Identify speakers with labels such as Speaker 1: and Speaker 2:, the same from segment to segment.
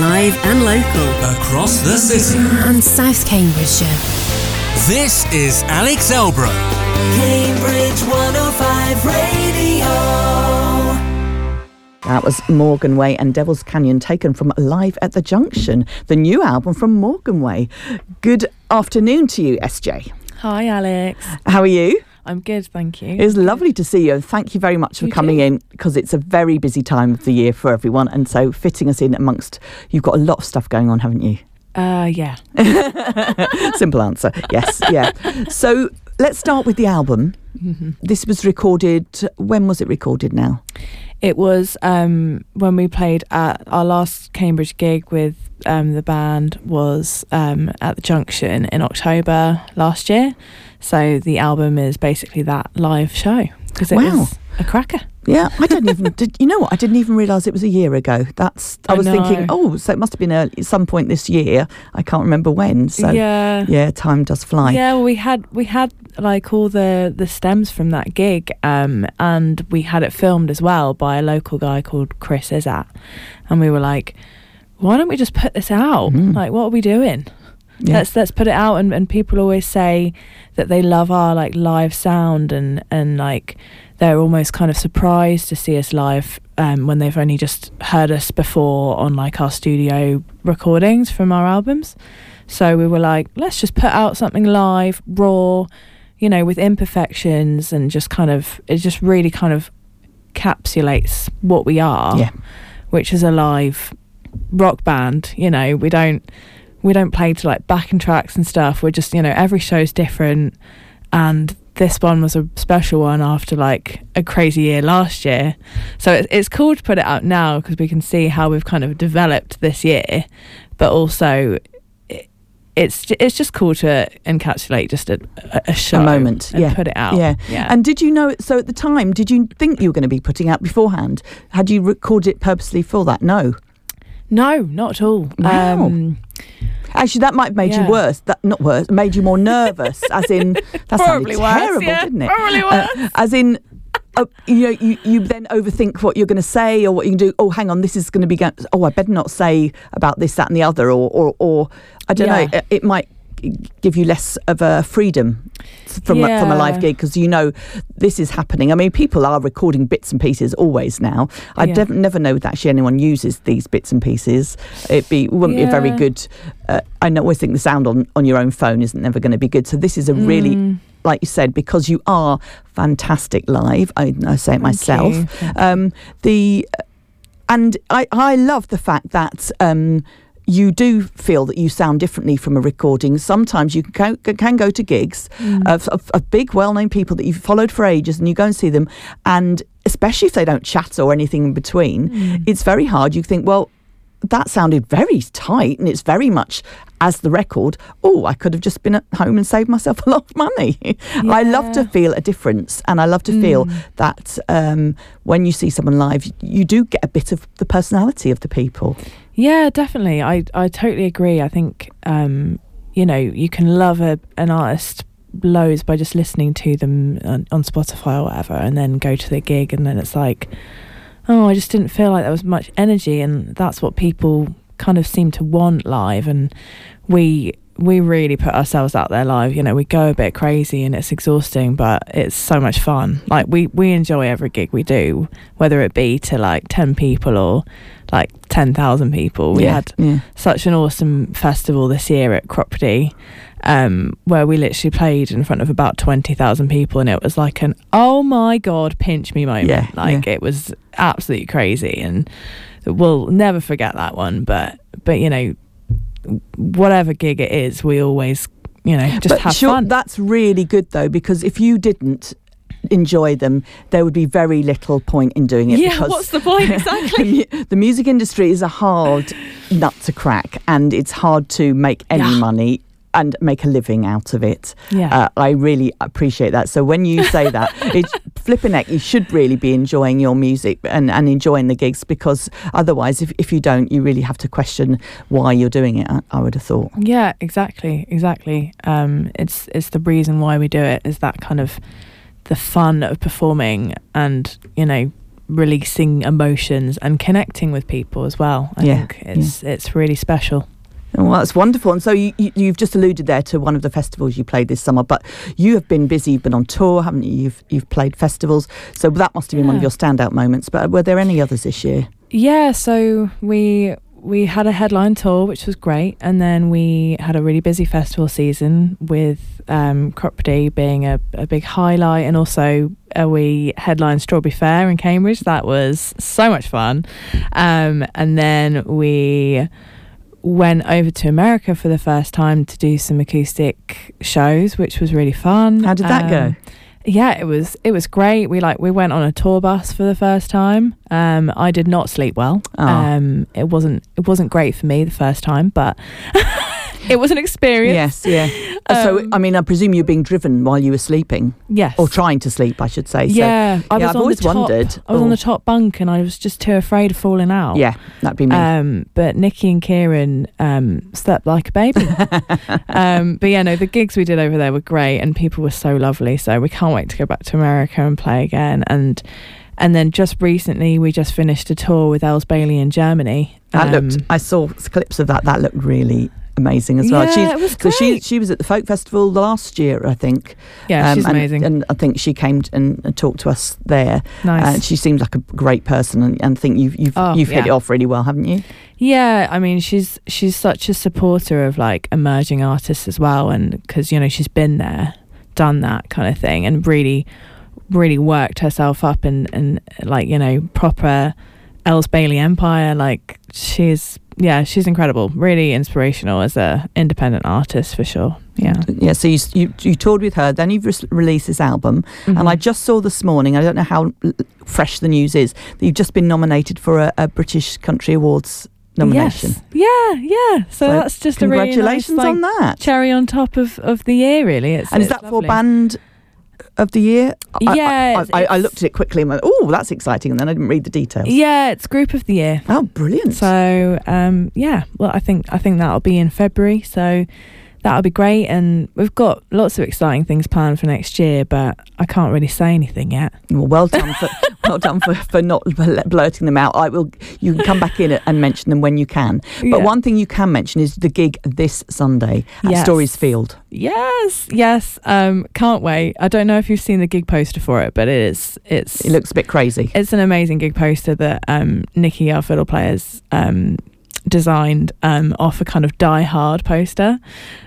Speaker 1: live and local,
Speaker 2: across the city.
Speaker 3: and South Cambridgeshire.
Speaker 2: This is Alex Elbro.
Speaker 4: Cambridge 105 Radio.
Speaker 5: That was Morganway and Devil's Canyon taken from Live at the Junction, the new album from Morganway. Good afternoon to you, SJ.
Speaker 6: Hi, Alex.
Speaker 5: How are you?
Speaker 6: I'm good, thank you.
Speaker 5: It was lovely to see you and thank you very much for
Speaker 6: You
Speaker 5: coming
Speaker 6: too.
Speaker 5: in because it's a very busy time of the year for everyone and so fitting us in amongst you've got a lot of stuff going on, haven't you?
Speaker 6: Uh, yeah.
Speaker 5: Simple answer. Yes, yeah. So let's start with the album.
Speaker 6: Mm-hmm.
Speaker 5: This was recorded when was it recorded now?
Speaker 6: It was um, when we played at our last Cambridge gig with um, the band was um, at the Junction in October last year. So the album is basically that live show because it
Speaker 5: Wow.
Speaker 6: was a cracker.
Speaker 5: Yeah, I didn't even. Did, you know what? I didn't even realise it was a year ago. That's. I
Speaker 6: I
Speaker 5: was thinking, oh, so it must have been early, at some point this year. I can't remember when. So
Speaker 6: yeah.
Speaker 5: yeah, time does fly.
Speaker 6: Yeah, well, we had we had like all the the stems from that gig, um, and we had it filmed as well by a local guy called Chris Izat, and we were like, why don't we just put this out?
Speaker 5: Mm.
Speaker 6: Like, what are we doing?
Speaker 5: Yeah.
Speaker 6: Let's let's put it out, and, and people always say that they love our like live sound, and and like they're almost kind of surprised to see us live um, when they've only just heard us before on like our studio recordings from our albums. So we were like, let's just put out something live, raw, you know, with imperfections and just kind of, it just really kind of encapsulates what we are,
Speaker 5: Yeah.
Speaker 6: which is a live rock band. You know, we don't, we don't play to like backing tracks and stuff. We're just, you know, every show's different. And this one was a special one after like a crazy year last year. So it, it's cool to put it out now because we can see how we've kind of developed this year, but also it, it's it's just cool to encapsulate just a, a- a
Speaker 5: moment,
Speaker 6: and
Speaker 5: yeah.
Speaker 6: put it out.
Speaker 5: Yeah.
Speaker 6: yeah.
Speaker 5: And did you know? So at the time, did you think you were going to be putting out beforehand? Had you recorded it purposely for that? No.
Speaker 6: no, not at all.
Speaker 5: Wow.
Speaker 6: Um,
Speaker 5: Actually, that might have made
Speaker 6: Yeah.
Speaker 5: you worse. That not worse, made you more nervous. as in, that
Speaker 6: Probably
Speaker 5: sounded
Speaker 6: worse,
Speaker 5: terrible,
Speaker 6: yeah.
Speaker 5: didn't it?
Speaker 6: Probably
Speaker 5: Uh, as in, uh, you know, you, you then overthink what you're going to say or what you can do. Oh, hang on, this is going to be. Go- oh, I better not say about this, that, and the other, or, or, or I don't know. It, it might give you less of a freedom from a, from a live gig because you know this is happening. I mean, people are recording bits and pieces always now. I
Speaker 6: Yeah.
Speaker 5: dev- never know that actually anyone uses these bits and pieces. It be wouldn't be a very good. Uh, I always think the sound on on your own phone isn't never going to be good. So this is a really
Speaker 6: Mm.
Speaker 5: like you said, because you are fantastic live. I, I say it
Speaker 6: Thank
Speaker 5: myself. Um, the and I I love the fact that. Um, you do feel that you sound differently from a recording. Sometimes you can, can go to gigs
Speaker 6: Mm.
Speaker 5: of, of, of big, well-known people that you've followed for ages, and you go and see them, and especially if they don't chat or anything in between,
Speaker 6: Mm.
Speaker 5: it's very hard. You think, well, that sounded very tight, and it's very much as the record. Oh, I could have just been at home and saved myself a lot of money. I love to feel a difference, and I love to feel
Speaker 6: Mm.
Speaker 5: that um, when you see someone live, you do get a bit of the personality of the people.
Speaker 6: Yeah, definitely. I I totally agree. I think um, you know you can love a, an artist loads by just listening to them on, on Spotify or whatever, and then go to the gig, and then it's like, oh, I just didn't feel like there was much energy, and that's what people kind of seem to want live, and we we really put ourselves out there live. You know, we go a bit crazy, and it's exhausting, but it's so much fun. Like we we enjoy every gig we do, whether it be to like ten people or like 10,000 people. We
Speaker 5: yeah,
Speaker 6: had
Speaker 5: yeah.
Speaker 6: such an awesome festival this year at Cropredy um, where we literally played in front of about 20,000 people and it was like an oh my god pinch me moment
Speaker 5: Yeah,
Speaker 6: like it was absolutely crazy and we'll never forget that one but but you know whatever gig it is we always you know just
Speaker 5: but
Speaker 6: have
Speaker 5: sure,
Speaker 6: fun
Speaker 5: that's really good though, because if you didn't enjoy them, there would be very little point in doing it.
Speaker 6: yeah
Speaker 5: because
Speaker 6: what's the point
Speaker 5: the,
Speaker 6: exactly
Speaker 5: mu- the music industry is a hard nut to crack, and it's hard to make any
Speaker 6: Yeah.
Speaker 5: money and make a living out of it.
Speaker 6: yeah
Speaker 5: Uh, I really appreciate that. So when you say that, it's flipping heck, you should really be enjoying your music and, and enjoying the gigs because otherwise, if, if you don't, you really have to question why you're doing it. I, I would have thought.
Speaker 6: Yeah, exactly, exactly. Um, it's it's the reason why we do it is that kind of the fun of performing and you know releasing emotions and connecting with people as well. I
Speaker 5: Yeah,
Speaker 6: think it's it's really special.
Speaker 5: Well, that's wonderful. And so you, you've just alluded there to one of the festivals you played this summer, but you have been busy. You've been on tour, haven't you? You've you've played festivals, so that must have been one of your standout moments. But were there any others this year?
Speaker 6: Yeah, so we we had a headline tour, which was great, and then we had a really busy festival season with um, Cropredy being a, a big highlight, and also uh, we headlined Strawberry Fair in Cambridge. That was so much fun, um, and then we went over to America for the first time to do some acoustic shows, which was really fun.
Speaker 5: How did that go?
Speaker 6: Um, yeah, it was it was great. We like we went on a tour bus for the first time. Um, I did not sleep well.
Speaker 5: Oh.
Speaker 6: Um, it wasn't it wasn't great for me the first time, but it was an experience.
Speaker 5: Yes, yeah. Uh, so
Speaker 6: Um,
Speaker 5: I mean, I presume you're being driven while you were sleeping,
Speaker 6: Yes.
Speaker 5: or trying to sleep, I should say. So,
Speaker 6: yeah, I was
Speaker 5: yeah, I've
Speaker 6: on
Speaker 5: always
Speaker 6: top,
Speaker 5: wondered.
Speaker 6: I was on
Speaker 5: oh,
Speaker 6: the top bunk and I was just too afraid of falling out.
Speaker 5: Yeah, that'd be me.
Speaker 6: Um, but Nikki and Kieran um, slept like a baby. um, but yeah, no, the gigs we did over there were great, and people were so lovely. So we can't wait to go back to America and play again. And and then just recently, we just finished a tour with Elles Bailey in Germany.
Speaker 5: that
Speaker 6: Um,
Speaker 5: looked. I saw clips of that. That looked really amazing as well.
Speaker 6: Yeah,
Speaker 5: She's,
Speaker 6: it was
Speaker 5: so she she was at the folk festival last year, I think.
Speaker 6: yeah,
Speaker 5: Um,
Speaker 6: she's
Speaker 5: and,
Speaker 6: amazing.
Speaker 5: And I think she came and, and talked to us there.
Speaker 6: nice.
Speaker 5: And she seems like a great person, and, and think you've you've
Speaker 6: Oh,
Speaker 5: you've hit it off really well, haven't you?
Speaker 6: Yeah, I mean, she's she's such a supporter of like emerging artists as well, and because you know she's been there, done that kind of thing, and really, really worked herself up and and like you know proper Elles Bailey empire. Like she's yeah, she's incredible, really inspirational as a independent artist for sure. Yeah,
Speaker 5: Yeah. So you you, you toured with her, then you've re- released this album, and
Speaker 6: Mhm.
Speaker 5: I just saw this morning. I don't know how fresh the news is that you've just been nominated for a, a British Country Awards nomination.
Speaker 6: Yes. Yeah, yeah. So, that's just a really nice
Speaker 5: congratulations
Speaker 6: like,
Speaker 5: on that.
Speaker 6: cherry on top of of the year. Really, it's
Speaker 5: and is
Speaker 6: it's
Speaker 5: that for band of the year? I- I-
Speaker 6: Yeah,
Speaker 5: I, I, I looked at it quickly and went, "Oh, that's exciting," and then I didn't read the details.
Speaker 6: Yeah, it's group of the year.
Speaker 5: Oh, brilliant!
Speaker 6: So um, yeah, well, I think I think that'll be in February. So that'll be great, and we've got lots of exciting things planned for next year. But I can't really say anything yet.
Speaker 5: Well, well done for well done for, for not blurting them out. I will. You can come back in and mention them when you can. But
Speaker 6: Yeah.
Speaker 5: one thing you can mention is the gig this Sunday at
Speaker 6: Yes.
Speaker 5: Storey's Field.
Speaker 6: Yes, yes. Um, can't wait. I don't know if you've seen the gig poster for it, but it is. It's
Speaker 5: It looks a bit crazy.
Speaker 6: it's an amazing gig poster that um, Nikki, our fiddle players, um, designed um, off a kind of Die Hard poster.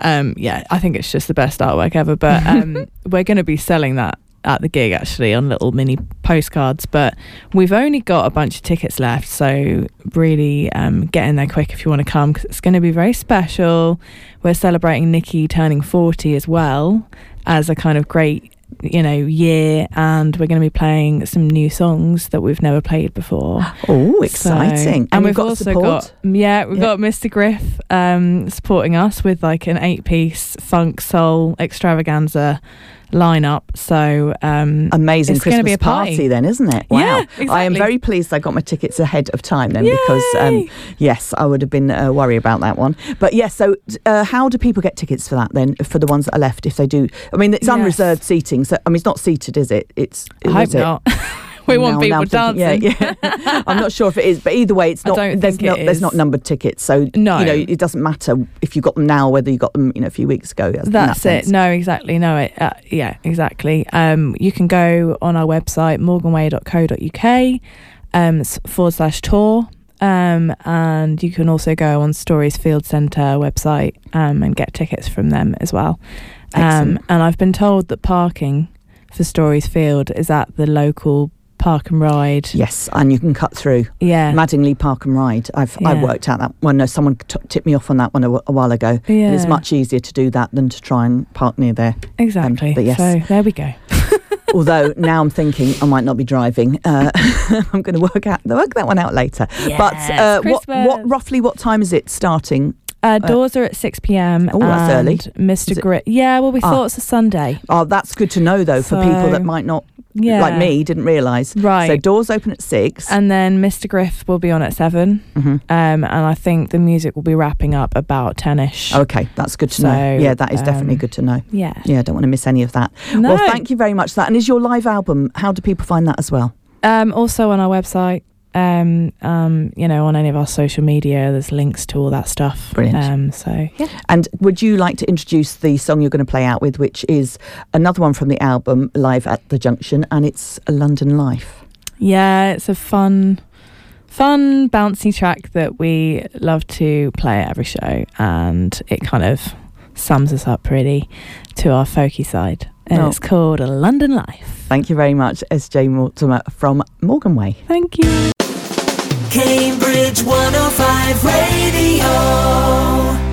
Speaker 6: Um, yeah, I think it's just the best artwork ever. But um, we're going to be selling that at the gig actually on little mini postcards. But we've only got a bunch of tickets left, so really um, get in there quick if you want to come because it's going to be very special. We're celebrating Nikki turning 40 as well as a kind of great you know year and we're going to be playing some new songs that we've never played before
Speaker 5: Oh,
Speaker 6: So-
Speaker 5: exciting!
Speaker 6: and, we've
Speaker 5: got
Speaker 6: also
Speaker 5: support.
Speaker 6: got yeah we've got mr griff um supporting us with like an eight piece funk soul extravaganza lineup so um
Speaker 5: Amazing
Speaker 6: It's
Speaker 5: Christmas
Speaker 6: be a party.
Speaker 5: party, then, isn't it? Wow!
Speaker 6: Yeah,
Speaker 5: I am very pleased I got my tickets ahead of time then, because um, yes, I would have been uh, worried about that one. But yes, so uh, how do people get tickets for that then? For the ones that are left, if they do, I mean, it's
Speaker 6: Yes.
Speaker 5: unreserved seating, so I mean, it's not seated, is it? It's
Speaker 6: i
Speaker 5: is
Speaker 6: hope
Speaker 5: it?
Speaker 6: not we want
Speaker 5: Now-
Speaker 6: people
Speaker 5: now I'm thinking-
Speaker 6: dancing
Speaker 5: Yeah, yeah. I'm not sure if it is, but either way, it's not. there's
Speaker 6: think
Speaker 5: no,
Speaker 6: it
Speaker 5: there's not numbered tickets, so
Speaker 6: No.
Speaker 5: you know it doesn't matter if you got them now, whether you got them you know a few weeks ago. in that
Speaker 6: That's it. No, exactly. No, it, uh, yeah, exactly. Um, you can go on our website, morganway.co.uk um, forward slash tour. Um, and you can also go on Storey's Field Centre website um, and get tickets from them as well. Um, and I've been told that parking for Storey's Field is at the local park and ride.
Speaker 5: Yes, and you can cut through
Speaker 6: Yeah.
Speaker 5: Madingley Park and Ride. I've I worked out that one. No, someone t- tipped me off on that one a, w- a while ago.
Speaker 6: yeah.
Speaker 5: It's much easier to do that than to try and park near there.
Speaker 6: Exactly.
Speaker 5: but yes.
Speaker 6: So there we go.
Speaker 5: Although now I'm thinking I might not be driving. Uh, I'm going to work out work that one out later. but uh, what, what roughly what time is it starting?
Speaker 6: Uh, doors are at 6 p.m.
Speaker 5: Oh, that's early.
Speaker 6: Mr. Griff. Yeah, well, we
Speaker 5: Ah.
Speaker 6: thought it's a Sunday.
Speaker 5: Oh, that's good to know though for people that might not
Speaker 6: Yeah.
Speaker 5: like me didn't realise.
Speaker 6: Right.
Speaker 5: So doors open at six.
Speaker 6: and then Mr. Griff will be on at 7.
Speaker 5: Mhm.
Speaker 6: Um, and I think the music will be wrapping up about 10 ish.
Speaker 5: Okay, that's good to know. Yeah, that is definitely
Speaker 6: um,
Speaker 5: good to know.
Speaker 6: Yeah.
Speaker 5: Yeah, I don't want to miss any of that.
Speaker 6: No.
Speaker 5: Well, thank you very much for that. And is your live album, how do people find that as well?
Speaker 6: Um, also on our website, um, um, you know, on any of our social media, there's links to all that stuff.
Speaker 5: Brilliant.
Speaker 6: Um, so yeah.
Speaker 5: And would you like to introduce the song you're going to play out with, which is another one from the album Live at the Junction, and it's a London Life?
Speaker 6: Yeah, it's a fun, fun, bouncy track that we love to play at every show, and it kind of sums us up really to our folky side. And
Speaker 5: Oh.
Speaker 6: it's called A London Life.
Speaker 5: Thank you very much, SJ Mortimer from Morganway.
Speaker 6: Thank you.
Speaker 4: Cambridge 105 Radio.